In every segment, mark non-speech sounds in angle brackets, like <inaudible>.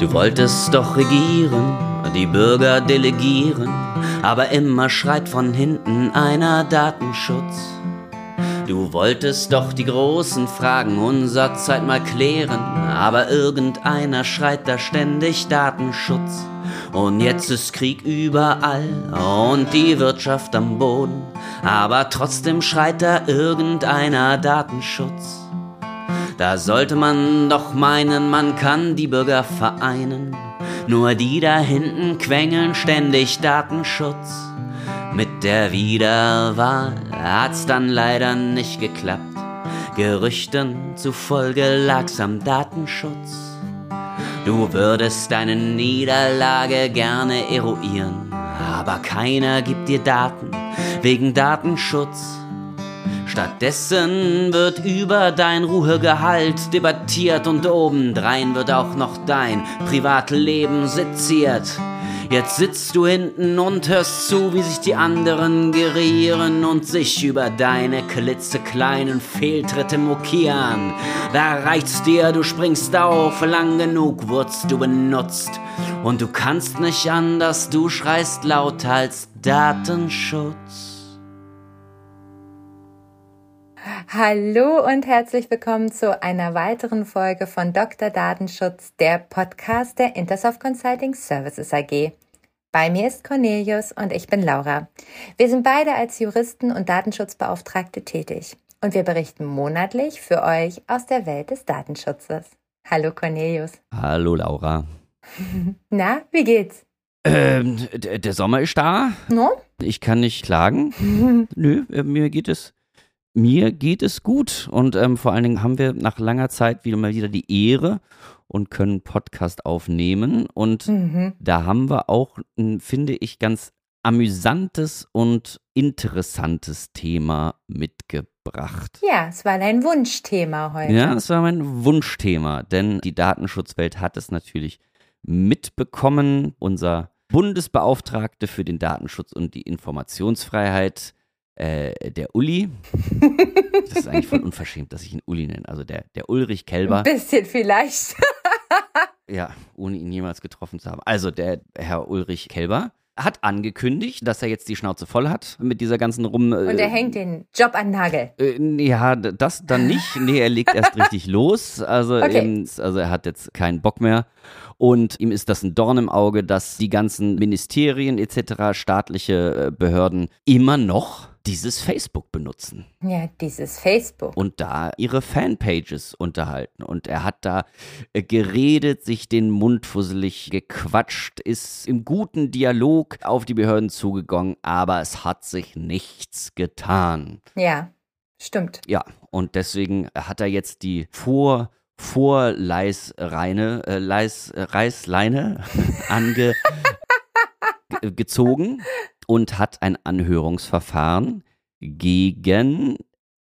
Du wolltest doch regieren, die Bürger delegieren, aber immer schreit von hinten einer Datenschutz. Du wolltest doch die großen Fragen unserer Zeit mal klären, aber irgendeiner schreit da ständig Datenschutz. Und jetzt ist Krieg überall und die Wirtschaft am Boden, aber trotzdem schreit da irgendeiner Datenschutz. Da sollte man doch meinen, man kann die Bürger vereinen. Nur die da hinten quengeln ständig Datenschutz. Mit der Wiederwahl hat's dann leider nicht geklappt. Gerüchten zufolge lag's am Datenschutz. Du würdest deine Niederlage gerne eruieren, aber keiner gibt dir Daten wegen Datenschutz. Stattdessen wird über dein Ruhegehalt debattiert und obendrein wird auch noch dein Privatleben seziert. Jetzt sitzt du hinten und hörst zu, wie sich die anderen gerieren und sich über deine klitzekleinen Fehltritte mokieren. Da reicht's dir, du springst auf, lang genug wurdst du benutzt. Und du kannst nicht anders, du schreist lauter als Datenschutz. Hallo und herzlich willkommen zu einer weiteren Folge von Dr. Datenschutz, der Podcast der Intersoft Consulting Services AG. Bei mir ist Cornelius und ich bin Laura. Wir sind beide als Juristen und Datenschutzbeauftragte tätig und wir berichten monatlich für euch aus der Welt des Datenschutzes. Hallo Cornelius. Hallo Laura. <laughs> Na, wie geht's? Ähm, der Sommer ist da. No? Ich kann nicht klagen. <laughs> Nö, äh, mir geht es mir geht es gut und ähm, vor allen Dingen haben wir nach langer Zeit wieder mal wieder die Ehre und können Podcast aufnehmen und mhm. da haben wir auch, ein, finde ich, ganz amüsantes und interessantes Thema mitgebracht. Ja, es war dein Wunschthema heute. Ja, es war mein Wunschthema, denn die Datenschutzwelt hat es natürlich mitbekommen. Unser Bundesbeauftragte für den Datenschutz und die Informationsfreiheit äh, der Uli. Das ist eigentlich voll unverschämt, dass ich ihn Uli nenne. Also der, der Ulrich Kelber. Ein bisschen vielleicht. <laughs> ja, ohne ihn jemals getroffen zu haben. Also der Herr Ulrich Kelber hat angekündigt, dass er jetzt die Schnauze voll hat mit dieser ganzen Rum. Äh, Und er hängt den Job an Nagel. Äh, ja, das dann nicht. Nee, er legt erst richtig <laughs> los. Also, okay. eben, also er hat jetzt keinen Bock mehr. Und ihm ist das ein Dorn im Auge, dass die ganzen Ministerien etc., staatliche äh, Behörden immer noch dieses Facebook benutzen. Ja, dieses Facebook. Und da ihre Fanpages unterhalten. Und er hat da äh, geredet, sich den Mund fusselig gequatscht, ist im guten Dialog auf die Behörden zugegangen, aber es hat sich nichts getan. Ja, stimmt. Ja, und deswegen hat er jetzt die Vor- Vorleisreine, äh, Leis, Reißleine <laughs> angezogen und hat ein Anhörungsverfahren gegen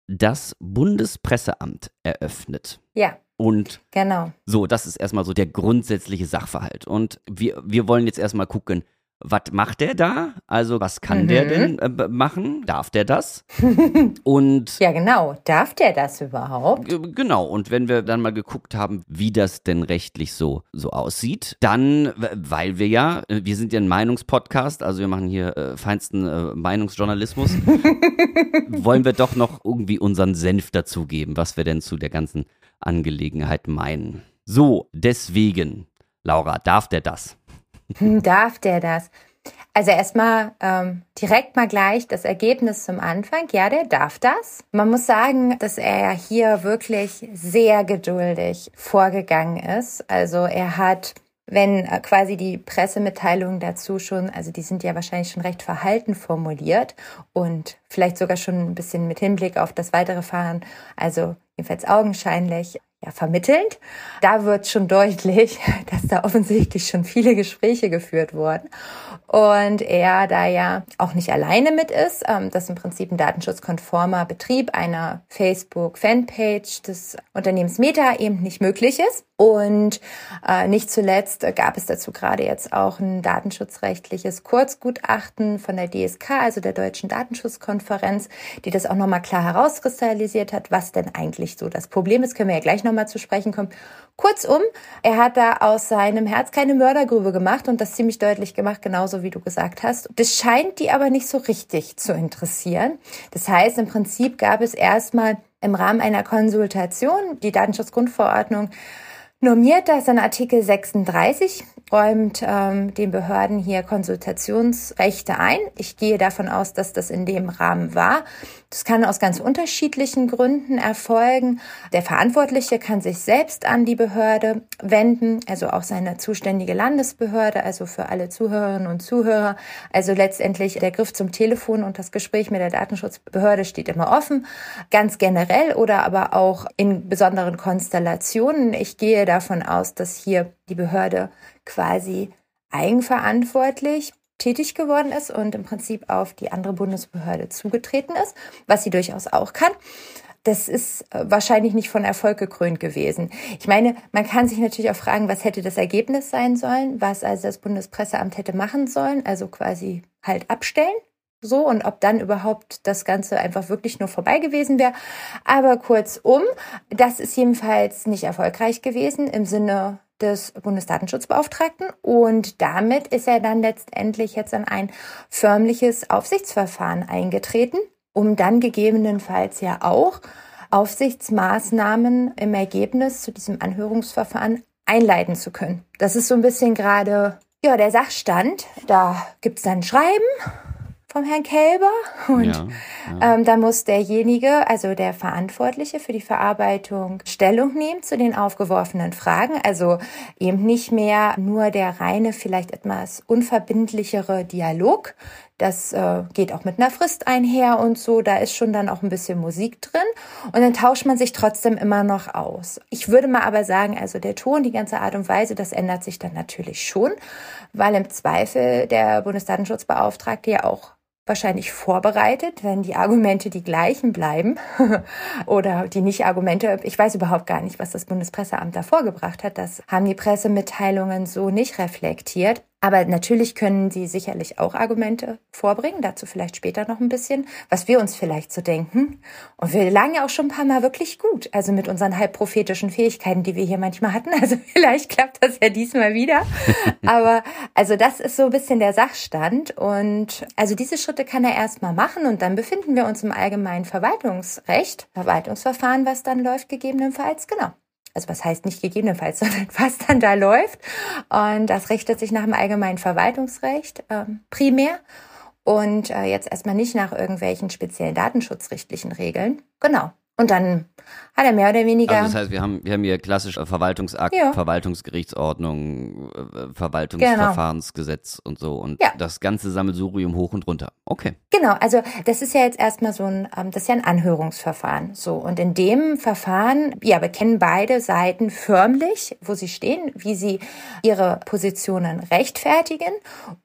das Bundespresseamt eröffnet. Ja. Und genau. so, das ist erstmal so der grundsätzliche Sachverhalt. Und wir, wir wollen jetzt erstmal gucken, was macht der da? Also, was kann mhm. der denn äh, machen? Darf der das? <laughs> und. Ja, genau. Darf der das überhaupt? Genau. Und wenn wir dann mal geguckt haben, wie das denn rechtlich so, so aussieht, dann, weil wir ja, äh, wir sind ja ein Meinungspodcast, also wir machen hier äh, feinsten äh, Meinungsjournalismus, <laughs> wollen wir doch noch irgendwie unseren Senf dazugeben, was wir denn zu der ganzen Angelegenheit meinen. So, deswegen, Laura, darf der das? Hm, darf der das? Also erstmal ähm, direkt mal gleich das Ergebnis zum Anfang. Ja, der darf das. Man muss sagen, dass er hier wirklich sehr geduldig vorgegangen ist. Also er hat wenn äh, quasi die Pressemitteilungen dazu schon, also die sind ja wahrscheinlich schon recht verhalten formuliert und vielleicht sogar schon ein bisschen mit Hinblick auf das weitere Fahren, also jedenfalls augenscheinlich ja, vermittelnd. Da wird schon deutlich, <laughs> dass da offensichtlich schon viele Gespräche geführt wurden. Und er da ja auch nicht alleine mit ist, ähm, dass im Prinzip ein datenschutzkonformer Betrieb einer Facebook-Fanpage des Unternehmens Meta eben nicht möglich ist. Und äh, nicht zuletzt gab es dazu gerade jetzt auch ein datenschutzrechtliches Kurzgutachten von der DSK, also der Deutschen Datenschutzkonferenz, die das auch nochmal klar herauskristallisiert hat, was denn eigentlich so das Problem ist. Können wir ja gleich nochmal zu sprechen kommen. Kurzum, er hat da aus seinem Herz keine Mördergrube gemacht und das ziemlich deutlich gemacht, genauso wie du gesagt hast. Das scheint die aber nicht so richtig zu interessieren. Das heißt, im Prinzip gab es erstmal im Rahmen einer Konsultation die Datenschutzgrundverordnung normiert das in Artikel 36 räumt ähm, den Behörden hier Konsultationsrechte ein. Ich gehe davon aus, dass das in dem Rahmen war. Das kann aus ganz unterschiedlichen Gründen erfolgen. Der Verantwortliche kann sich selbst an die Behörde wenden, also auch seine zuständige Landesbehörde, also für alle Zuhörerinnen und Zuhörer. Also letztendlich der Griff zum Telefon und das Gespräch mit der Datenschutzbehörde steht immer offen, ganz generell oder aber auch in besonderen Konstellationen. Ich gehe davon aus, dass hier die Behörde quasi eigenverantwortlich tätig geworden ist und im Prinzip auf die andere Bundesbehörde zugetreten ist, was sie durchaus auch kann. Das ist äh, wahrscheinlich nicht von Erfolg gekrönt gewesen. Ich meine, man kann sich natürlich auch fragen, was hätte das Ergebnis sein sollen, was also das Bundespresseamt hätte machen sollen, also quasi halt abstellen. So, und ob dann überhaupt das Ganze einfach wirklich nur vorbei gewesen wäre. Aber kurzum, das ist jedenfalls nicht erfolgreich gewesen im Sinne des Bundesdatenschutzbeauftragten und damit ist er dann letztendlich jetzt an ein förmliches Aufsichtsverfahren eingetreten, um dann gegebenenfalls ja auch Aufsichtsmaßnahmen im Ergebnis zu diesem Anhörungsverfahren einleiten zu können. Das ist so ein bisschen gerade ja der Sachstand. Da gibt's dann Schreiben vom Herrn Kälber. <laughs> Und ja, ja. Ähm, da muss derjenige, also der Verantwortliche für die Verarbeitung, Stellung nehmen zu den aufgeworfenen Fragen. Also eben nicht mehr nur der reine, vielleicht etwas unverbindlichere Dialog. Das äh, geht auch mit einer Frist einher und so. Da ist schon dann auch ein bisschen Musik drin. Und dann tauscht man sich trotzdem immer noch aus. Ich würde mal aber sagen, also der Ton, die ganze Art und Weise, das ändert sich dann natürlich schon, weil im Zweifel der Bundesdatenschutzbeauftragte ja auch wahrscheinlich vorbereitet, wenn die Argumente die gleichen bleiben <laughs> oder die Nicht-Argumente. Ich weiß überhaupt gar nicht, was das Bundespresseamt da vorgebracht hat. Das haben die Pressemitteilungen so nicht reflektiert. Aber natürlich können sie sicherlich auch Argumente vorbringen, dazu vielleicht später noch ein bisschen, was wir uns vielleicht so denken. Und wir lagen ja auch schon ein paar Mal wirklich gut, also mit unseren halbprophetischen Fähigkeiten, die wir hier manchmal hatten. <laughs> Also vielleicht klappt das ja diesmal wieder. Aber also das ist so ein bisschen der Sachstand. Und also diese Schritte kann er erstmal machen und dann befinden wir uns im allgemeinen Verwaltungsrecht, Verwaltungsverfahren, was dann läuft gegebenenfalls. Genau also was heißt nicht gegebenenfalls, <laughs> sondern was dann da läuft. Und das richtet sich nach dem allgemeinen Verwaltungsrecht ähm, primär und äh, jetzt erstmal nicht nach irgendwelchen speziellen datenschutzrechtlichen Regeln. Genau. Und dann hat er mehr oder weniger. Also das heißt, wir haben, wir haben hier klassisch Verwaltungsakt, ja. Verwaltungsgerichtsordnung, äh, Verwaltungsverfahrensgesetz genau. und so und ja. das ganze Sammelsurium hoch und runter. Okay. Genau, also das ist ja jetzt erstmal so ein, ähm, das ist ja ein Anhörungsverfahren. So. Und in dem Verfahren, ja, bekennen beide Seiten förmlich, wo sie stehen, wie sie ihre Positionen rechtfertigen.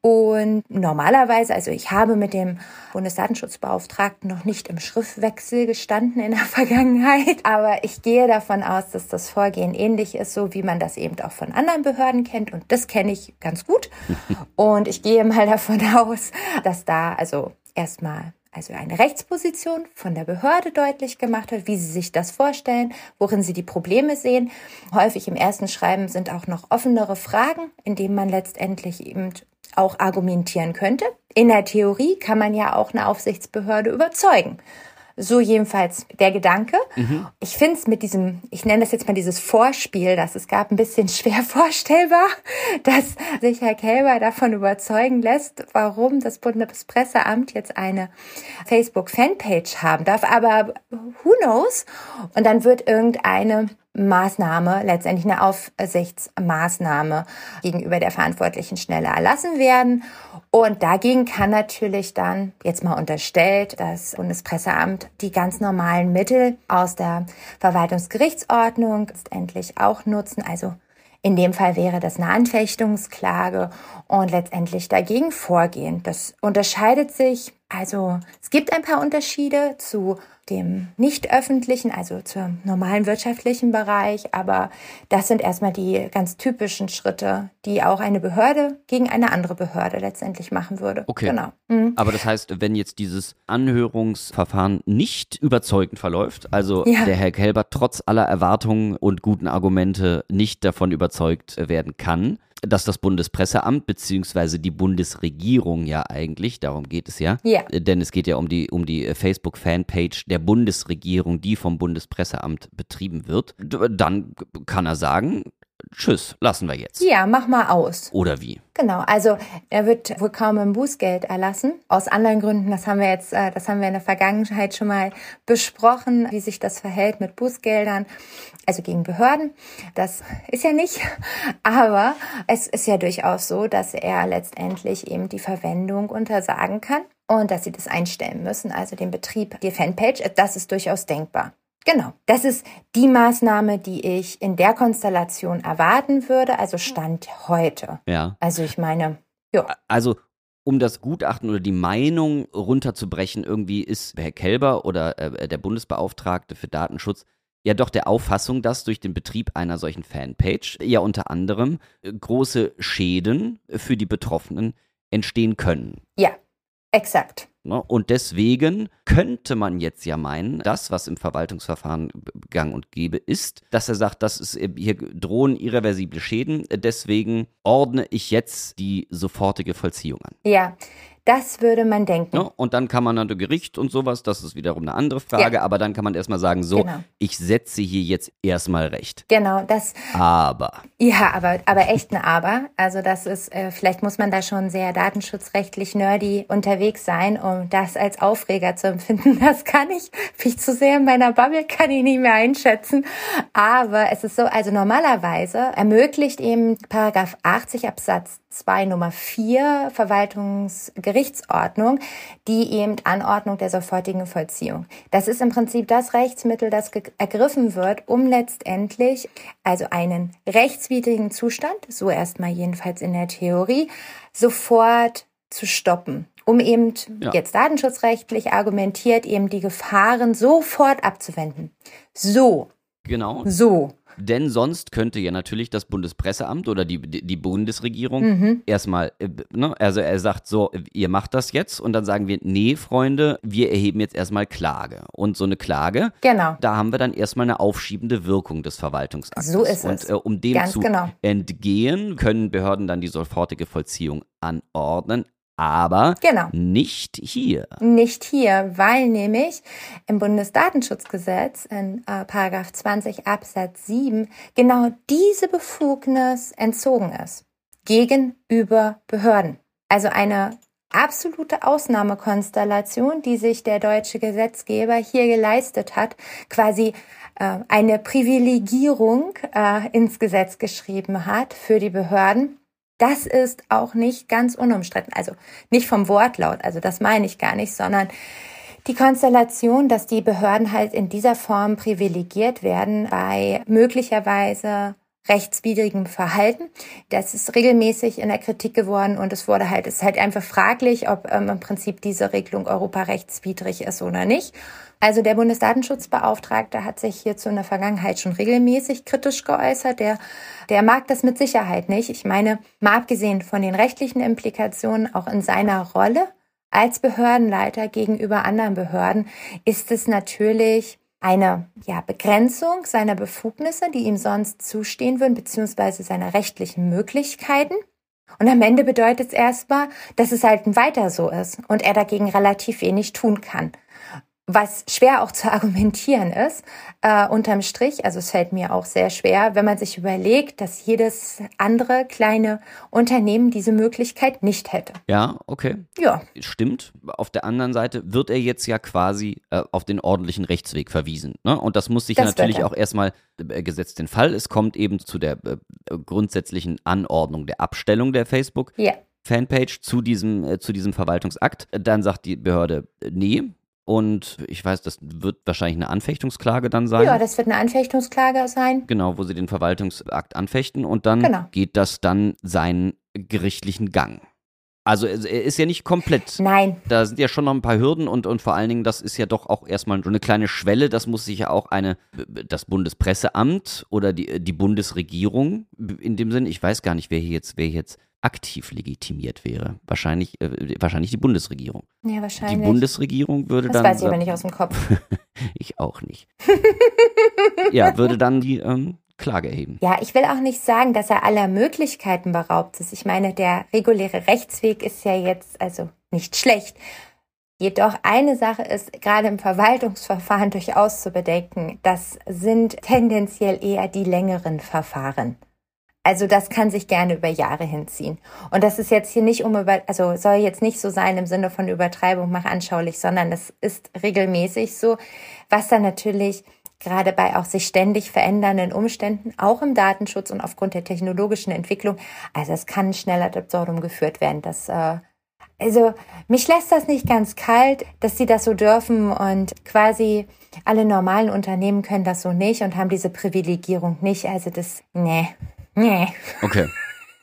Und normalerweise, also ich habe mit dem Bundesdatenschutzbeauftragten noch nicht im Schriftwechsel gestanden in der <laughs> Vergangenheit, <laughs> aber ich gehe davon aus, dass das Vorgehen ähnlich ist, so wie man das eben auch von anderen Behörden kennt. Und das kenne ich ganz gut. <laughs> Und ich gehe mal davon <laughs> aus, dass da also erstmal also eine Rechtsposition von der Behörde deutlich gemacht hat, wie sie sich das vorstellen, worin sie die Probleme sehen. Häufig im ersten Schreiben sind auch noch offenere Fragen, in denen man letztendlich eben auch argumentieren könnte. In der Theorie kann man ja auch eine Aufsichtsbehörde überzeugen. So jedenfalls der Gedanke. Mhm. Ich finde es mit diesem, ich nenne das jetzt mal dieses Vorspiel, das es gab, ein bisschen schwer <laughs> vorstellbar, dass sich Herr Kälber davon überzeugen lässt, warum das Bundespresseamt jetzt eine Facebook-Fanpage haben darf. Aber who knows? Und dann wird irgendeine Maßnahme, letztendlich eine Aufsichtsmaßnahme gegenüber der Verantwortlichen schneller erlassen werden. Und dagegen kann natürlich dann jetzt mal unterstellt das Bundespresseamt die ganz normalen Mittel aus der Verwaltungsgerichtsordnung letztendlich auch nutzen. Also in dem Fall wäre das eine Anfechtungsklage und letztendlich dagegen vorgehen. Das unterscheidet sich Also es gibt ein paar Unterschiede zu dem nicht öffentlichen, also zum normalen wirtschaftlichen Bereich, aber das sind erstmal die ganz typischen Schritte, die auch eine Behörde gegen eine andere Behörde letztendlich machen würde. Okay. Genau. Mhm. Aber das heißt, wenn jetzt dieses Anhörungsverfahren nicht überzeugend verläuft, also ja. der Herr Kelber trotz aller Erwartungen und guten Argumente nicht davon überzeugt werden kann, dass das Bundespresseamt beziehungsweise die Bundesregierung ja eigentlich, darum geht es ja, ja. denn es geht ja um die, um die Facebook-Fanpage der Bundesregierung, die vom Bundespresseamt betrieben wird, dann kann er sagen, tschüss, lassen wir jetzt. Ja, mach mal aus. Oder wie? Genau, also er wird wohl kaum ein Bußgeld erlassen. Aus anderen Gründen, das haben wir jetzt, äh, das haben wir in der Vergangenheit schon mal besprochen, wie sich das verhält mit Bußgeldern, also gegen Behörden. Das ist ja nicht, <laughs> aber es ist ja durchaus so, dass er letztendlich eben die Verwendung untersagen kann und dass sie das einstellen müssen, also den Betrieb, die Fanpage. Das ist durchaus denkbar. Genau, das ist die Maßnahme, die ich in der Konstellation erwarten würde, also Stand heute. Ja. Also ich meine, ja. Also um das Gutachten oder die Meinung runterzubrechen, irgendwie ist Herr Kelber oder äh, der Bundesbeauftragte für Datenschutz ja doch der Auffassung, dass durch den Betrieb einer solchen Fanpage ja unter anderem äh, große Schäden für die Betroffenen entstehen können. Ja, exakt. Ne? Und deswegen könnte man jetzt ja meinen, das, was im Verwaltungsverfahren gang und gäbe, ist, dass er sagt, das ist, hier drohen irreversible Schäden, deswegen ordne ich jetzt die sofortige Vollziehung an. Ja, das würde man denken. Ja, und dann kann man an Gericht und sowas, das ist wiederum eine andere Frage, ja. aber dann kann man erstmal sagen, so, genau. ich setze hier jetzt erstmal recht. Genau, das. Aber. Ja, aber, aber echt ein Aber. Also das ist, äh, vielleicht muss man da schon sehr datenschutzrechtlich nerdy unterwegs sein, um das als Aufreger zu empfinden. <laughs> Das kann ich, bin ich zu sehr in meiner Bubble, kann ich nicht mehr einschätzen. Aber es ist so, also normalerweise ermöglicht eben Paragraph 80 Absatz 2 Nummer 4 Verwaltungsgerichtsordnung, die eben Anordnung der sofortigen Vollziehung. Das ist im Prinzip das Rechtsmittel, das ergriffen wird, um letztendlich also einen rechtswidrigen Zustand, so erstmal jedenfalls in der Theorie, sofort zu stoppen um eben ja. jetzt datenschutzrechtlich argumentiert, eben die Gefahren sofort abzuwenden. So. Genau. So. Denn sonst könnte ja natürlich das Bundespresseamt oder die, die Bundesregierung mhm. erstmal, äh, ne, also er sagt so, ihr macht das jetzt und dann sagen wir, nee, Freunde, wir erheben jetzt erstmal Klage. Und so eine Klage, genau. da haben wir dann erstmal eine aufschiebende Wirkung des Verwaltungsaktes. So ist und, es. Und äh, um dem Ganz zu genau. entgehen, können Behörden dann die sofortige Vollziehung anordnen aber genau. nicht hier. Nicht hier, weil nämlich im Bundesdatenschutzgesetz in äh, Paragraph 20 Absatz 7 genau diese Befugnis entzogen ist gegenüber Behörden. Also eine absolute Ausnahmekonstellation, die sich der deutsche Gesetzgeber hier geleistet hat, quasi äh, eine Privilegierung äh, ins Gesetz geschrieben hat für die Behörden das ist auch nicht ganz unumstritten. Also nicht vom Wortlaut, also das meine ich gar nicht, sondern die Konstellation, dass die Behörden halt in dieser Form privilegiert werden bei möglicherweise rechtswidrigem Verhalten. Das ist regelmäßig in der Kritik geworden und es wurde halt, es ist halt einfach fraglich, ob ähm, im Prinzip diese Regelung europarechtswidrig ist oder nicht. Also der Bundesdatenschutzbeauftragte hat sich hierzu in der Vergangenheit schon regelmäßig kritisch geäußert. Der, der mag das mit Sicherheit nicht. Ich meine, mal abgesehen von den rechtlichen Implikationen, auch in seiner Rolle als Behördenleiter gegenüber anderen Behörden ist es natürlich eine ja, Begrenzung seiner Befugnisse, die ihm sonst zustehen würden, beziehungsweise seiner rechtlichen Möglichkeiten. Und am Ende bedeutet es erstmal, dass es halt weiter so ist und er dagegen relativ wenig tun kann was schwer auch zu <laughs> argumentieren ist, äh, unterm Strich, also es fällt mir auch sehr schwer, wenn man sich überlegt, dass jedes andere kleine Unternehmen diese Möglichkeit nicht hätte. Ja, okay. Ja. Stimmt. Auf der anderen Seite wird er jetzt ja quasi äh, auf den ordentlichen Rechtsweg verwiesen. Ne? Und das muss sich das natürlich auch erstmal äh, gesetzt den Fall. Es kommt eben zu der äh, grundsätzlichen Anordnung der Abstellung der Facebook. Ja. Fanpage zu diesem, äh, zu diesem Verwaltungsakt. Dann sagt die Behörde, nee, und ich weiß, das wird wahrscheinlich eine Anfechtungsklage dann sein. Ja, das wird eine Anfechtungsklage sein. Genau, wo sie den Verwaltungsakt anfechten und dann genau. geht das dann seinen gerichtlichen Gang. Also er ist ja nicht komplett. Nein. Da sind ja schon noch ein paar Hürden und, und vor allen Dingen, das ist ja doch auch erstmal so eine kleine Schwelle. Das muss sich ja auch eine, das Bundespresseamt oder die, die Bundesregierung in dem Sinn, ich weiß gar nicht, wer hier jetzt, wer jetzt aktiv legitimiert wäre. Wahrscheinlich, äh, wahrscheinlich die Bundesregierung. Ja, wahrscheinlich. Die Bundesregierung würde das dann. Das weiß ich aber nicht aus dem Kopf. <laughs> ich auch nicht. ja, würde dann die ähm, Klage erheben. Ja, ich will auch nicht sagen, dass er aller Möglichkeiten beraubt ist. Ich meine, der reguläre Rechtsweg ist ja jetzt also nicht schlecht. Jedoch eine Sache ist gerade im Verwaltungsverfahren durchaus zu bedenken. Das sind tendenziell eher die längeren Verfahren. Also das kann sich gerne über Jahre hinziehen. Und das ist jetzt hier nicht um über, also soll jetzt nicht so sein im Sinne von Übertreibung, mach anschaulich, sondern es ist regelmäßig so, was dann natürlich gerade bei auch sich ständig verändernden Umständen, auch im Datenschutz und aufgrund der technologischen Entwicklung, also es kann schneller ad absurdum geführt werden. Das, äh, also mich lässt das nicht ganz kalt, dass sie das so dürfen und quasi alle normalen Unternehmen können das so nicht und haben diese Privilegierung nicht. Also das, nee, nee. Okay.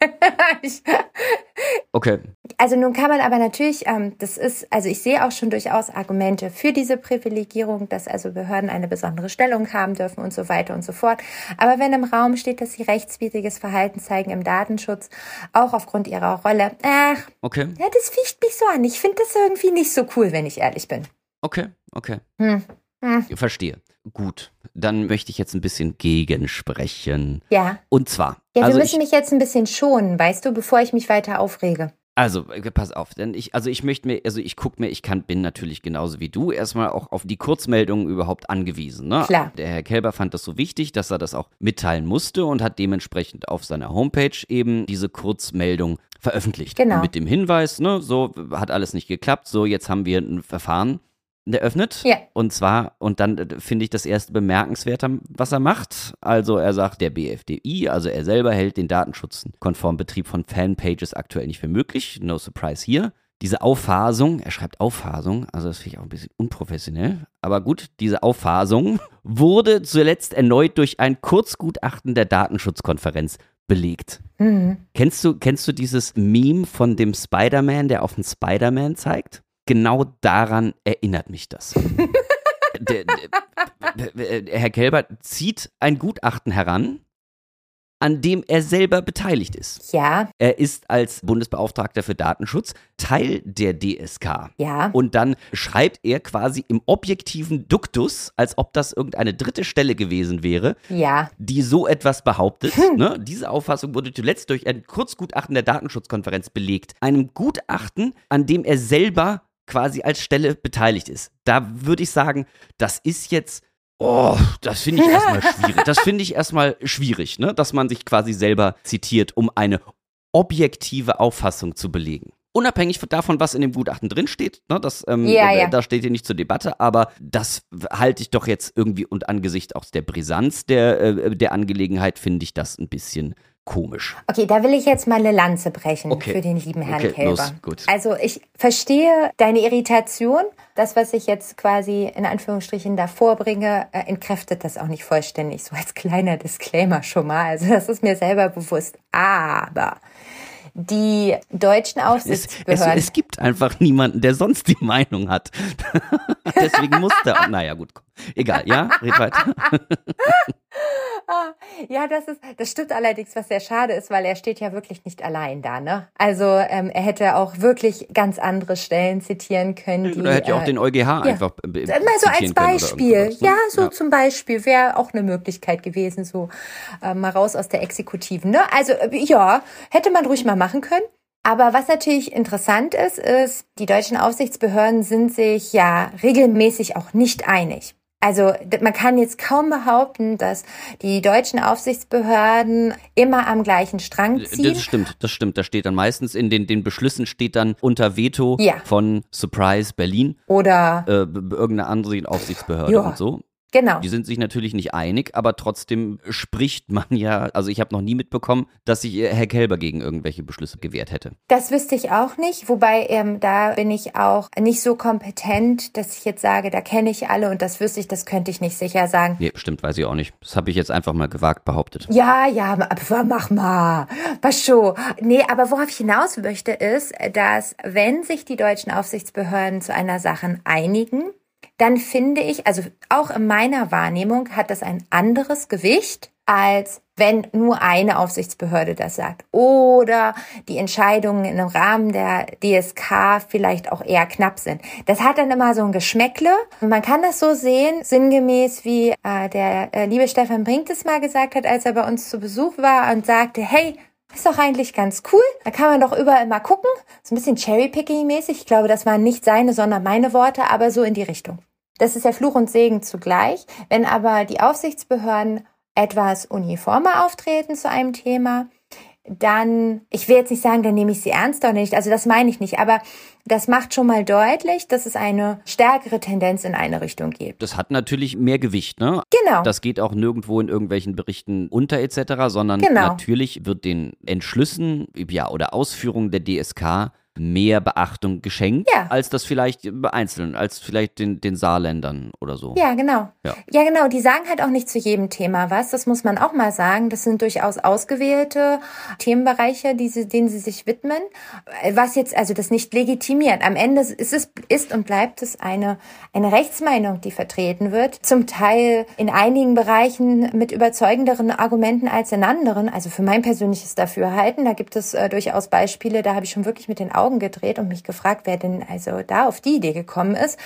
<laughs> okay. Also nun kann man aber natürlich, ähm, das ist, also ich sehe auch schon durchaus Argumente für diese Privilegierung, dass also Behörden eine besondere Stellung haben dürfen und so weiter und so fort. Aber wenn im Raum steht, dass sie rechtswidriges Verhalten zeigen im Datenschutz, auch aufgrund ihrer Rolle, ach, okay. ja, das ficht mich so an. Ich finde das irgendwie nicht so cool, wenn ich ehrlich bin. Okay, okay. Hm. Hm. Ich verstehe. Gut, dann möchte ich jetzt ein bisschen gegensprechen. Ja. Und zwar. Ja, wir also müssen ich, mich jetzt ein bisschen schonen, weißt du, bevor ich mich weiter aufrege. Also, äh, pass auf, denn ich, also ich möchte mir, also ich gucke mir, ich kann, bin natürlich genauso wie du erstmal auch auf die Kurzmeldungen überhaupt angewiesen. Ne? Klar. Der Herr Kelber fand das so wichtig, dass er das auch mitteilen musste und hat dementsprechend auf seiner Homepage eben diese Kurzmeldung veröffentlicht. Genau. Mit dem Hinweis, ne, so hat alles nicht geklappt, so jetzt haben wir ein Verfahren eröffnet. Ja. Und zwar, und dann äh, finde ich das erste bemerkenswert, was er macht. Also er sagt, der BFDI, also er selber hält den datenschutzkonformen Betrieb von Fanpages aktuell nicht für möglich. No surprise hier. Diese Aufphasung, er schreibt Aufphasung, also das finde ich auch ein bisschen unprofessionell, aber gut, diese Aufphasung wurde zuletzt erneut durch ein Kurzgutachten der Datenschutzkonferenz belegt. Mhm. Kennst du, kennst du dieses Meme von dem Spider-Man, der auf den Spider-Man zeigt? Genau daran erinnert mich das. <laughs> der, der, der, Herr Kelber zieht ein Gutachten heran, an dem er selber beteiligt ist. Ja. Er ist als Bundesbeauftragter für Datenschutz Teil der DSK. Ja. Und dann schreibt er quasi im objektiven Duktus, als ob das irgendeine dritte Stelle gewesen wäre, ja. die so etwas behauptet. Hm. Ne? Diese Auffassung wurde zuletzt durch ein Kurzgutachten der Datenschutzkonferenz belegt. Einem Gutachten, an dem er selber quasi als Stelle beteiligt ist. Da würde ich sagen, das ist jetzt, oh, das finde ich erstmal <laughs> schwierig. Das finde ich erstmal schwierig, ne? dass man sich quasi selber zitiert, um eine objektive Auffassung zu belegen. Unabhängig davon, was in dem Gutachten drinsteht, ne, das, ähm, ja, ja. da steht hier nicht zur Debatte, aber das halte ich doch jetzt irgendwie und angesichts auch der Brisanz der, äh, der Angelegenheit finde ich das ein bisschen komisch. Okay, da will ich jetzt mal eine Lanze brechen okay. für den lieben Herrn okay, Kälber. Los, gut. Also ich verstehe deine Irritation. Das, was ich jetzt quasi in Anführungsstrichen davor bringe, äh, entkräftet das auch nicht vollständig. So als kleiner Disclaimer schon mal. Also das ist mir selber bewusst. Aber die deutschen Aufsichtsbehörden. Es, es, es, gibt einfach niemanden, der sonst die Meinung hat. <laughs> Deswegen musste. <laughs> Naja, gut. Egal, ja, red weiter. <laughs> <laughs> ja, das ist, das stimmt allerdings, was sehr schade ist, weil er steht ja wirklich nicht allein da, ne? Also ähm, er hätte auch wirklich ganz andere Stellen zitieren können. Die, Oder hätte ja auch den EuGH ja. einfach äh, Mal so als Beispiel. Ne? Ja, so ja. zum Beispiel wäre auch eine Möglichkeit gewesen, so äh, mal raus aus der Exekutiven. Ne? Also äh, ja, hätte man ruhig mal machen können. Aber was natürlich interessant ist, ist, die deutschen Aufsichtsbehörden sind sich ja regelmäßig auch nicht einig. Also man kann jetzt kaum behaupten, dass die deutschen Aufsichtsbehörden immer am gleichen Strang ziehen. Das stimmt, das stimmt. Da steht dann meistens in den, den Beschlüssen steht dann unter Veto ja. von Surprise Berlin oder äh, irgendeine andere Aufsichtsbehörde ja. und so. Genau. Die sind sich natürlich nicht einig, aber trotzdem spricht man ja, also ich habe noch nie mitbekommen, dass sich Herr Kelber gegen irgendwelche Beschlüsse gewehrt hätte. Das wüsste ich auch nicht, wobei ähm, da bin ich auch nicht so kompetent, dass ich jetzt sage, da kenne ich alle und das wüsste ich, das könnte ich nicht sicher sagen. Nee, stimmt, weiß ich auch nicht. Das habe ich jetzt einfach mal gewagt behauptet. Ja, ja, aber mach mal. Was schon. Nee, aber worauf ich hinaus möchte, ist, dass wenn sich die deutschen Aufsichtsbehörden zu einer Sache einigen, dann finde ich, also auch in meiner Wahrnehmung hat das ein anderes Gewicht, als wenn nur eine Aufsichtsbehörde das sagt. Oder die Entscheidungen im Rahmen der DSK vielleicht auch eher knapp sind. Das hat dann immer so ein Geschmäckle. Man kann das so sehen, sinngemäß wie äh, der äh, liebe Stefan Brink das mal gesagt hat, als er bei uns zu Besuch war und sagte, hey, ist doch eigentlich ganz cool. Da kann man doch überall mal gucken. So ein bisschen Cherry-Picking-mäßig. Ich glaube, das waren nicht seine, sondern meine Worte, aber so in die Richtung. Das ist ja Fluch und Segen zugleich. Wenn aber die Aufsichtsbehörden etwas uniformer auftreten zu einem Thema, dann, ich will jetzt nicht sagen, dann nehme ich sie ernst oder nicht, also das meine ich nicht, aber das macht schon mal deutlich, dass es eine stärkere Tendenz in eine Richtung gibt. Das hat natürlich mehr Gewicht, ne? Genau. Das geht auch nirgendwo in irgendwelchen Berichten unter etc., sondern Genau. natürlich wird den Entschlüssen ja, oder Ausführungen der DSK mehr Beachtung geschenkt, Ja. als das vielleicht bei Einzelnen, als vielleicht den, den Saarländern oder so. Ja, genau. Ja. ja, genau. Die sagen halt auch nicht zu jedem Thema was. Das muss man auch mal sagen. Das sind durchaus ausgewählte Themenbereiche, die sie, denen sie sich widmen. Was jetzt also das nicht legitimiert. Am Ende ist es ist und bleibt es eine eine Rechtsmeinung, die vertreten wird. Zum Teil in einigen Bereichen mit überzeugenderen Argumenten als in anderen. Also für mein persönliches Dafürhalten. Da gibt es äh, durchaus Beispiele. Da habe ich schon wirklich mit den Augen gedreht und mich gefragt, wer denn also da auf die Idee gekommen ist.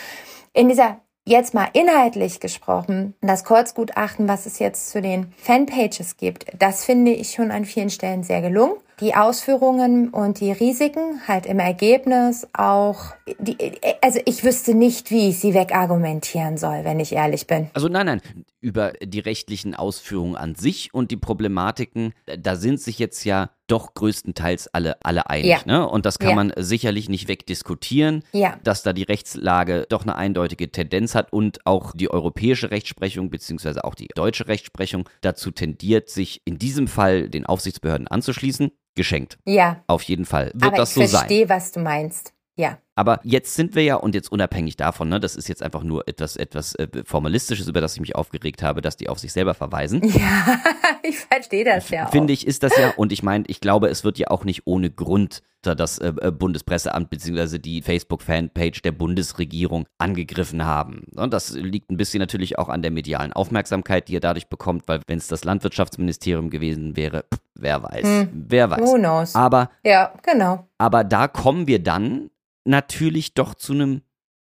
In dieser jetzt mal inhaltlich gesprochen, das Kurzgutachten, was es jetzt zu den Fanpages gibt, das finde ich schon an vielen Stellen sehr gelungen. Die Ausführungen und die Risiken halt im Ergebnis auch, die, also ich wüsste nicht, wie ich sie wegargumentieren soll, wenn ich ehrlich bin. Also nein, nein, über die rechtlichen Ausführungen an sich und die Problematiken, da sind sich jetzt ja doch größtenteils alle, alle einig. Ja. Ne? Und das kann Ja. man sicherlich nicht wegdiskutieren, Ja. dass da die Rechtslage doch eine eindeutige Tendenz hat und auch die europäische Rechtsprechung beziehungsweise auch die deutsche Rechtsprechung dazu tendiert, sich in diesem Fall den Aufsichtsbehörden anzuschließen. Geschenkt. Ja, Auf jeden Fall wird aber das ich so sein. verstehe, was du meinst. Ja. Aber jetzt sind wir ja, und jetzt unabhängig davon, ne, das ist jetzt einfach nur etwas, etwas äh, Formalistisches, über das ich mich aufgeregt habe, dass die auf sich selber verweisen. <laughs> Ja, ich verstehe das ja auch. Finde ich, ist das ja, und ich meine, ich glaube, es wird ja auch nicht ohne Grund da das äh, äh, Bundespresseamt beziehungsweise die Facebook-Fanpage der Bundesregierung angegriffen haben. Und das liegt ein bisschen natürlich auch an der medialen Aufmerksamkeit, die er dadurch bekommt, weil wenn es das Landwirtschaftsministerium gewesen wäre, pff, wer weiß, wer weiß. Who knows? Aber Ja, genau. aber da kommen wir dann natürlich doch zu einem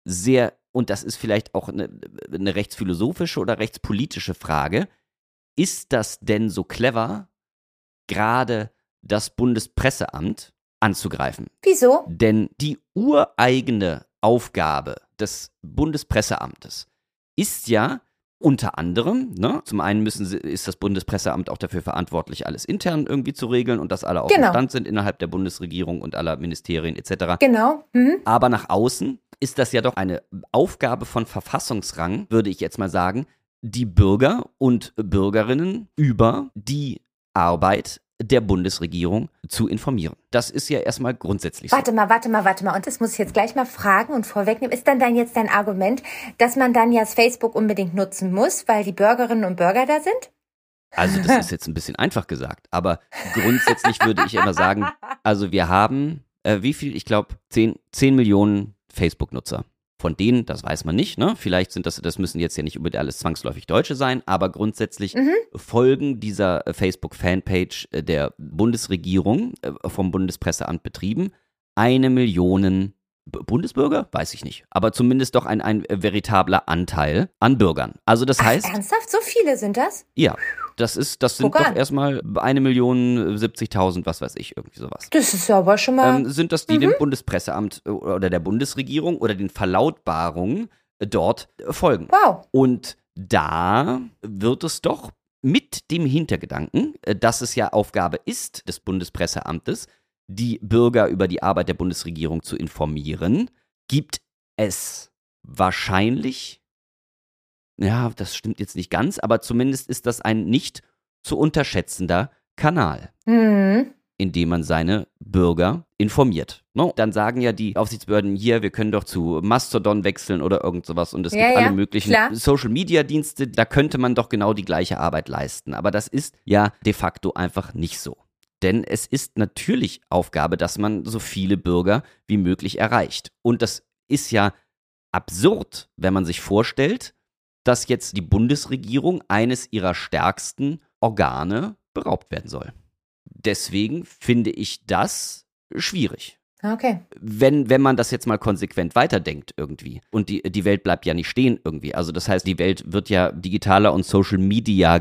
sehr, und das ist vielleicht auch eine, eine rechtsphilosophische oder rechtspolitische Frage, ist das denn so clever, gerade das Bundespresseamt anzugreifen? Wieso? Denn die ureigene Aufgabe des Bundespresseamtes ist ja unter anderem, ne, zum einen müssen sie, ist das Bundespresseamt auch dafür verantwortlich, alles intern irgendwie zu regeln und dass alle auf Genau. Stand sind innerhalb der Bundesregierung und aller Ministerien etc. Genau. Mhm. Aber nach außen ist das ja doch eine Aufgabe von Verfassungsrang, würde ich jetzt mal sagen, die Bürger und Bürgerinnen über die Arbeit der Bundesregierung zu informieren. Das ist ja erstmal grundsätzlich so. Warte mal, warte mal, warte mal. Und das muss ich jetzt gleich mal fragen und vorwegnehmen. Ist dann dann jetzt dein Argument, dass man dann ja das Facebook unbedingt nutzen muss, weil die Bürgerinnen und Bürger da sind? Also das ist jetzt ein bisschen einfach gesagt, aber grundsätzlich würde ich immer sagen, also wir haben, äh, wie viel? Ich glaube 10, 10 Millionen Facebook-Nutzer. Von denen, das weiß man nicht, ne? Vielleicht sind das, das müssen jetzt ja nicht unbedingt alles zwangsläufig Deutsche sein, aber grundsätzlich Mhm. folgen dieser äh, Facebook-Fanpage äh, der Bundesregierung äh, vom Bundespresseamt betrieben eine Million Bundesbürger? Weiß ich nicht. Aber zumindest doch ein, ein veritabler Anteil an Bürgern. Also das heißt, Ach, ernsthaft? So viele sind das? ja, das ist, das sind Guck doch an. erstmal eine Million 70.000, was weiß ich, irgendwie sowas. Das ist aber schon mal. Ähm, sind das die dem Bundespresseamt äh, oder der Bundesregierung oder den Verlautbarungen äh, dort äh, folgen? wow. Und da wird es doch mit dem Hintergedanken, äh, dass es ja Aufgabe ist des Bundespresseamtes, die Bürger über die Arbeit der Bundesregierung zu informieren, gibt es wahrscheinlich ja, das stimmt jetzt nicht ganz, aber zumindest ist das ein nicht zu unterschätzender Kanal. Mhm. in dem man seine Bürger informiert. No, dann sagen ja die Aufsichtsbehörden hier, wir können doch zu Mastodon wechseln oder irgend sowas und es Ja, gibt ja, alle möglichen klar. Social Media Dienste, da könnte man doch genau die gleiche Arbeit leisten. Aber das ist ja de facto einfach nicht so. Denn es ist natürlich Aufgabe, dass man so viele Bürger wie möglich erreicht. Und das ist ja absurd, wenn man sich vorstellt, dass jetzt die Bundesregierung eines ihrer stärksten Organe beraubt werden soll. Deswegen finde ich das schwierig. Okay. Wenn, wenn man das jetzt mal konsequent weiterdenkt irgendwie. Und die, die Welt bleibt ja nicht stehen irgendwie. Also das heißt, die Welt wird ja digitaler und Social Media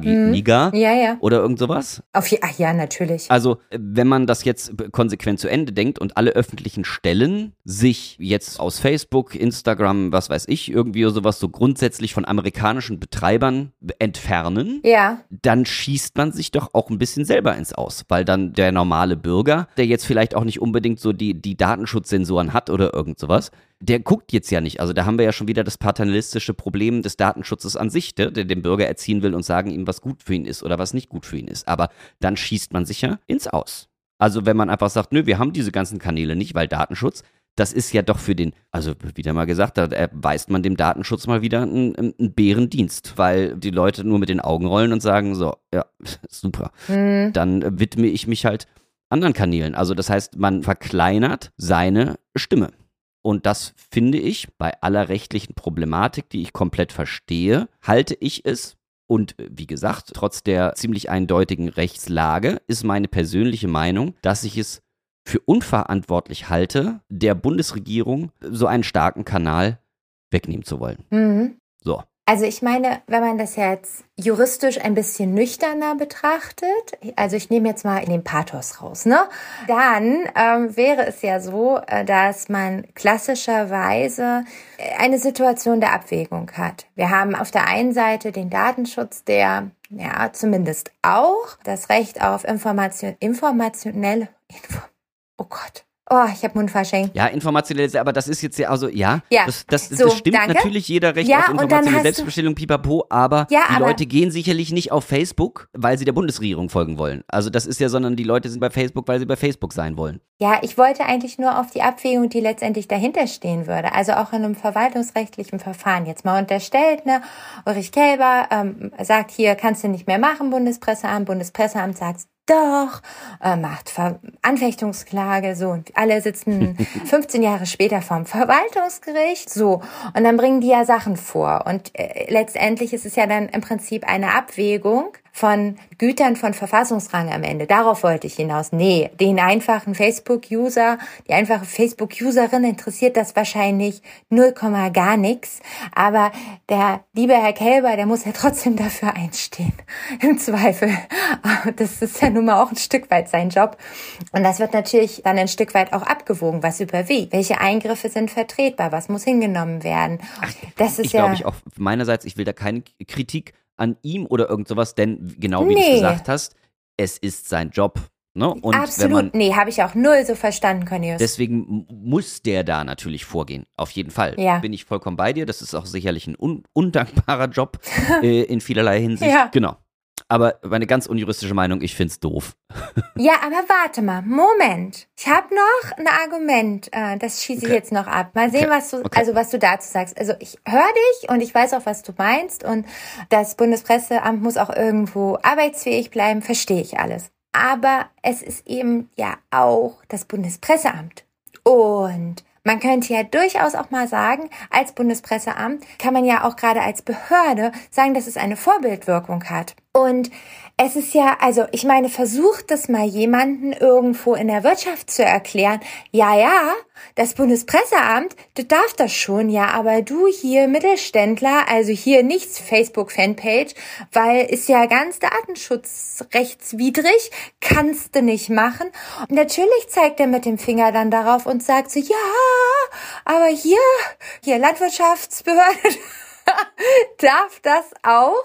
Mhm. Ja, ja. oder irgend sowas. Auf Ach ja, natürlich. Also, äh, wenn man das jetzt konsequent zu Ende denkt und alle öffentlichen Stellen sich jetzt aus Facebook, Instagram, was weiß ich, irgendwie sowas so grundsätzlich von amerikanischen Betreibern entfernen, Ja. dann schießt man sich doch auch ein bisschen selber ins Aus, weil dann der normale Bürger, der jetzt vielleicht auch nicht unbedingt so die, die Datenschutzsensoren hat oder irgend sowas, der guckt jetzt ja nicht. Also da haben wir ja schon wieder das paternalistische Problem des Datenschutzes an sich, der, der dem Bürger erziehen will und sagen ihm, was gut für ihn ist oder was nicht gut für ihn ist. Aber dann schießt man sich ja ins Aus. Also wenn man einfach sagt, nö, wir haben diese ganzen Kanäle nicht, weil Datenschutz, das ist ja doch für den, also wieder mal gesagt, da erweist man dem Datenschutz mal wieder einen, einen Bärendienst, weil die Leute nur mit den Augen rollen und sagen, so, ja, <laughs> super Hm. dann widme ich mich halt anderen Kanälen. Also das heißt, man verkleinert seine Stimme. Und das finde ich bei aller rechtlichen Problematik, die ich komplett verstehe, halte ich es. Und wie gesagt, trotz der ziemlich eindeutigen Rechtslage ist meine persönliche Meinung, dass ich es für unverantwortlich halte, der Bundesregierung so einen starken Kanal wegnehmen zu wollen. Mhm. So. Also ich meine, wenn man das jetzt juristisch ein bisschen nüchterner betrachtet, also ich nehme jetzt mal den Pathos raus, ne? Dann ähm, wäre es ja so, äh, dass man klassischerweise äh, eine Situation der Abwägung hat. Wir haben auf der einen Seite den Datenschutz, der ja zumindest auch das Recht auf Information, informationelle, Info, oh Gott, oh, ich habe Mundverschenk. Ja, informationell, aber das ist jetzt ja, also ja, Ja, das, das, so, das stimmt danke. natürlich jeder Recht Ja, auf informationelle Selbstbestimmung, pipapo, aber Ja, die aber- Leute gehen sicherlich nicht auf Facebook, weil sie der Bundesregierung folgen wollen. Also das ist ja, sondern die Leute sind bei Facebook, weil sie bei Facebook sein wollen. Ja, ich wollte eigentlich nur auf die Abwägung, die letztendlich dahinter stehen würde. Also auch in einem verwaltungsrechtlichen Verfahren. Jetzt mal unterstellt, ne? Ulrich Kelber ähm, sagt hier, kannst du nicht mehr machen, Bundespresseamt. Bundespresseamt sagt, doch, äh, macht Ver Anfechtungsklage, so. Und alle sitzen <laughs> 15 Jahre später vorm Verwaltungsgericht, so. Und dann bringen die ja Sachen vor. Und äh, letztendlich ist es ja dann im Prinzip eine Abwägung von Gütern von Verfassungsrang am Ende. Darauf wollte ich hinaus. Nee, den einfachen Facebook-User, die einfache Facebook-Userin interessiert das wahrscheinlich 0, gar nichts. Aber der liebe Herr Kelber, der muss ja trotzdem dafür einstehen. <laughs> Im Zweifel. Das ist ja nun mal auch ein Stück weit sein Job. Und das wird natürlich dann ein Stück weit auch abgewogen. Was überwiegt? Welche Eingriffe sind vertretbar? Was muss hingenommen werden? Das ist Ich ja. glaube, ich auch meinerseits, ich will da keine Kritik an ihm oder irgend sowas, denn genau wie du Nee. es gesagt hast, es ist sein Job. Ne? Und Absolut. man nee, habe ich auch null so verstanden, Cornelius. Deswegen muss der da natürlich vorgehen. Auf jeden Fall. Ja. Bin ich vollkommen bei dir. Das ist auch sicherlich ein un undankbarer Job <laughs> äh, in vielerlei Hinsicht. Ja. Genau. Aber meine ganz unjuristische Meinung, ich find's doof. <laughs> Ja, aber warte mal, Moment. Ich habe noch ein Argument, äh, das schieße ich Okay. jetzt noch ab. Mal sehen, Okay. was du, Okay. also was du dazu sagst. Also ich höre dich und ich weiß auch, was du meinst und das Bundespresseamt muss auch irgendwo arbeitsfähig bleiben, verstehe ich alles. Aber es ist eben ja auch das Bundespresseamt. Und man könnte ja durchaus auch mal sagen, als Bundespresseamt kann man ja auch gerade als Behörde sagen, dass es eine Vorbildwirkung hat. Und es ist ja, also ich meine, versucht das mal jemanden irgendwo in der Wirtschaft zu erklären. Ja, ja, das Bundespresseamt, das darf das schon, ja, aber du hier Mittelständler, also hier nichts Facebook-Fanpage, weil ist ja ganz datenschutzrechtswidrig, kannst du nicht machen. Und natürlich zeigt er mit dem Finger dann darauf und sagt so, ja, aber hier, hier Landwirtschaftsbehörde, <laughs> darf das auch.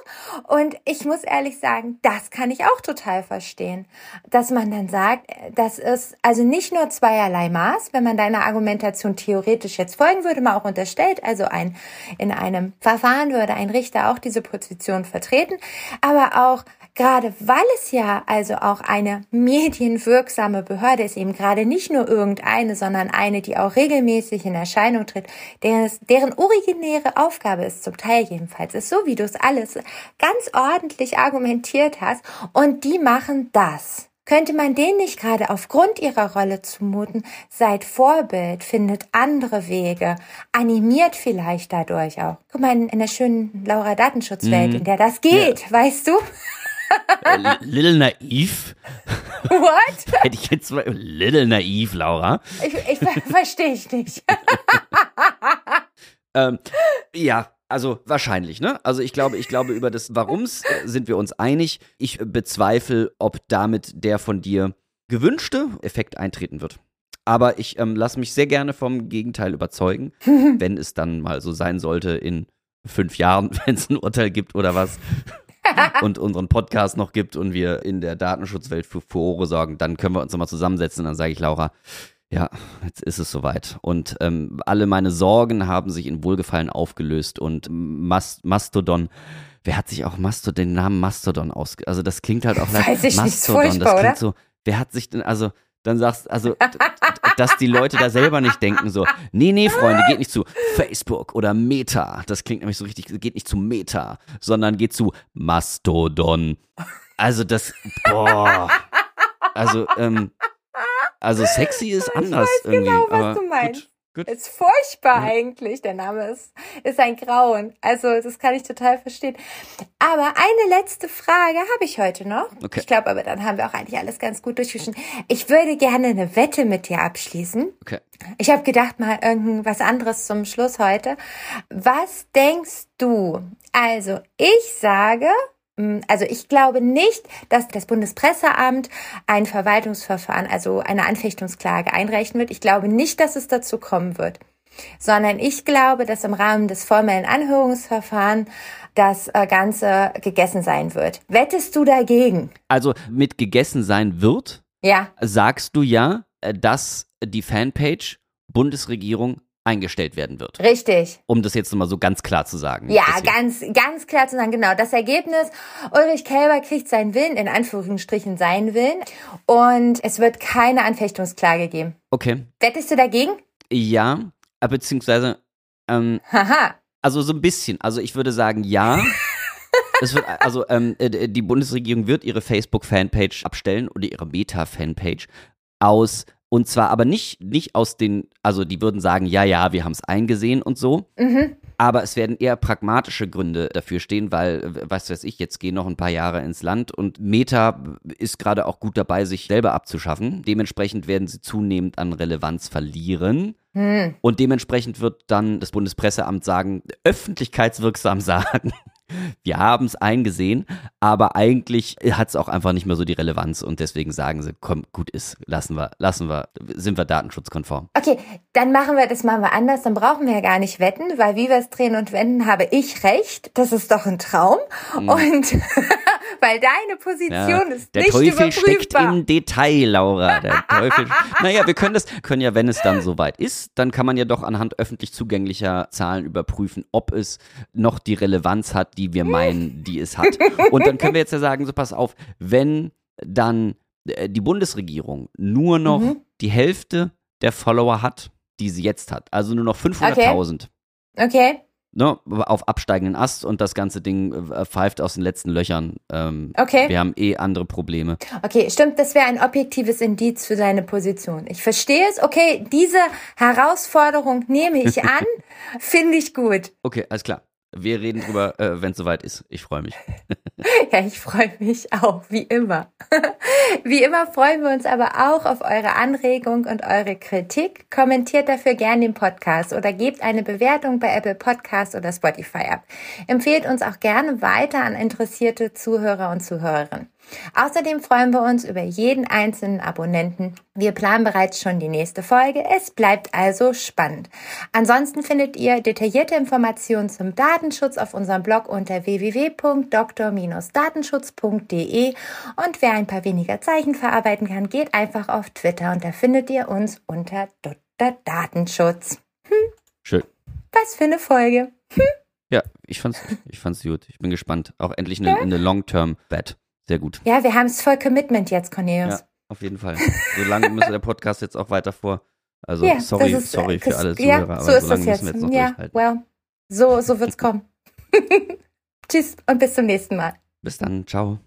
Und ich muss ehrlich sagen, das kann ich auch total verstehen. Dass man dann sagt, das ist also nicht nur zweierlei Maß, wenn man deiner Argumentation theoretisch jetzt folgen würde, mal auch unterstellt, also ein, in einem Verfahren würde ein Richter auch diese Position vertreten, aber auch gerade weil es ja also auch eine medienwirksame Behörde ist, eben gerade nicht nur irgendeine, sondern eine, die auch regelmäßig in Erscheinung tritt, deren, deren originäre Aufgabe ist zum Teil jedenfalls, ist so, wie du es alles ganz ordentlich argumentiert hast und die machen das. Könnte man denen nicht gerade aufgrund ihrer Rolle zumuten, seid Vorbild, findet andere Wege, animiert vielleicht dadurch auch. Guck mal, in der schönen Laura Datenschutzwelt, mhm. in der das geht, ja. weißt du? Äh, little naiv. What? <laughs> Hätte ich jetzt mal. Little naiv, Laura. Ich, ich verstehe ich nicht. <laughs> ähm, ja, also wahrscheinlich, ne? Also ich glaube, ich glaube, über das Warums äh, sind wir uns einig. Ich bezweifle, ob damit der von dir gewünschte Effekt eintreten wird. Aber ich ähm, lasse mich sehr gerne vom Gegenteil überzeugen, <laughs> wenn es dann mal so sein sollte in fünf Jahren, wenn es ein Urteil gibt oder was. <laughs> und unseren Podcast noch gibt und wir in der Datenschutzwelt für Furore sorgen, dann können wir uns nochmal zusammensetzen und dann sage ich, Laura, ja, jetzt ist es soweit. Und ähm, alle meine Sorgen haben sich in Wohlgefallen aufgelöst und Mast Mastodon, wer hat sich auch Mastodon, den Namen Mastodon ausge... Also das klingt halt auch Weiß ich Mastodon, nicht, das klingt oder? so, wer hat sich denn, also dann sagst, also, <laughs> dass die Leute da selber nicht denken so, nee, nee, Freunde, geht nicht zu Facebook oder Meta. Das klingt nämlich so richtig, geht nicht zu Meta, sondern geht zu Mastodon. Also das, boah. Also, ähm, also sexy ist anders ich weiß irgendwie. Genau, was aber du meinst. Gut. Gut. Ist furchtbar ja. eigentlich. Der Name ist, ist ein Grauen. Also, das kann ich total verstehen. Aber eine letzte Frage habe ich heute noch. Okay. Ich glaube aber, dann haben wir auch eigentlich alles ganz gut durchgeschnitten. Ich würde gerne eine Wette mit dir abschließen. Okay. Ich habe gedacht, mal irgendwas anderes zum Schluss heute. Was denkst du? Also, ich sage, also ich glaube nicht, dass das Bundespresseamt ein Verwaltungsverfahren, also eine Anfechtungsklage einreichen wird. Ich glaube nicht, dass es dazu kommen wird, sondern ich glaube, dass im Rahmen des formellen Anhörungsverfahrens das äh, Ganze gegessen sein wird. Wettest du dagegen? Also mit gegessen sein wird? Ja. Sagst du ja, äh, dass die Fanpage Bundesregierung eingestellt werden wird. Richtig. Um das jetzt nochmal so ganz klar zu sagen. Ja, ganz, ganz klar zu sagen, genau. Das Ergebnis, Ulrich Kälber kriegt seinen Willen, in Anführungsstrichen seinen Willen, und es wird keine Anfechtungsklage geben. Okay. Wettest du dagegen? Ja, beziehungsweise, ähm, Haha. also so ein bisschen. Also ich würde sagen, ja. <laughs> Es wird, also ähm, äh, die Bundesregierung wird ihre Facebook-Fanpage abstellen oder ihre Meta-Fanpage aus und zwar aber nicht, nicht aus den, also die würden sagen, ja, ja, wir haben es eingesehen und so. Mhm. Aber es werden eher pragmatische Gründe dafür stehen, weil, was weiß ich, jetzt gehen noch ein paar Jahre ins Land und Meta ist gerade auch gut dabei, sich selber abzuschaffen. Dementsprechend werden sie zunehmend an Relevanz verlieren. Hm. Und dementsprechend wird dann das Bundespresseamt sagen, öffentlichkeitswirksam <laughs> sagen, wir haben es eingesehen, aber eigentlich hat es auch einfach nicht mehr so die Relevanz und deswegen sagen sie, komm, gut ist, lassen wir, lassen wir, sind wir datenschutzkonform. Okay, dann machen wir das mal anders, dann brauchen wir ja gar nicht wetten, weil wie wir es drehen und wenden, habe ich recht. Das ist doch ein Traum. Mhm. Und <laughs> weil deine Position ja, ist der nicht Teufel überprüfbar. steckt im Detail, Laura. Der <laughs> Teufel. naja, wir können das, können ja, wenn es dann soweit ist, dann kann man ja doch anhand öffentlich zugänglicher Zahlen überprüfen, ob es noch die Relevanz hat, die wir meinen, die es hat. Und dann können wir jetzt ja sagen, so pass auf, wenn dann äh, die Bundesregierung nur noch mhm. die Hälfte der Follower hat, die sie jetzt hat, also nur noch 500.000. Okay. okay ne, auf absteigenden Ast und das ganze Ding äh, pfeift aus den letzten Löchern. Ähm, okay. Wir haben eh andere Probleme. Okay, stimmt, das wäre ein objektives Indiz für seine Position. Ich verstehe es. Okay, diese Herausforderung nehme ich <laughs> an. Finde ich gut. Okay, alles klar. Wir reden drüber, äh, wenn es soweit ist. Ich freue mich. <laughs> ja, ich freue mich auch, wie immer. <laughs> wie immer freuen wir uns aber auch auf eure Anregung und eure Kritik. Kommentiert dafür gerne den Podcast oder gebt eine Bewertung bei Apple Podcast oder Spotify ab. Empfehlt uns auch gerne weiter an interessierte Zuhörer und Zuhörerinnen. Außerdem freuen wir uns über jeden einzelnen Abonnenten. Wir planen bereits schon die nächste Folge. Es bleibt also spannend. Ansonsten findet ihr detaillierte Informationen zum Datenschutz auf unserem Blog unter www.dr-datenschutz.de und wer ein paar weniger Zeichen verarbeiten kann, geht einfach auf Twitter und da findet ihr uns unter Dr. Datenschutz. Hm. Schön. Was für eine Folge. Hm. Ja, ich fand's, ich fand's gut. Ich bin gespannt. Auch endlich eine, eine Long-Term-Bet. Sehr gut. Ja, wir haben es voll Commitment jetzt, Cornelius. Ja, auf jeden Fall. So lange müsste der Podcast jetzt auch weiter vor. Also ja, sorry, ist, sorry für alle Zuhörer, ja, so aber so lange müssen wir jetzt noch ja. Well, so, so wird's kommen. <laughs> Tschüss und bis zum nächsten Mal. Bis dann, ciao.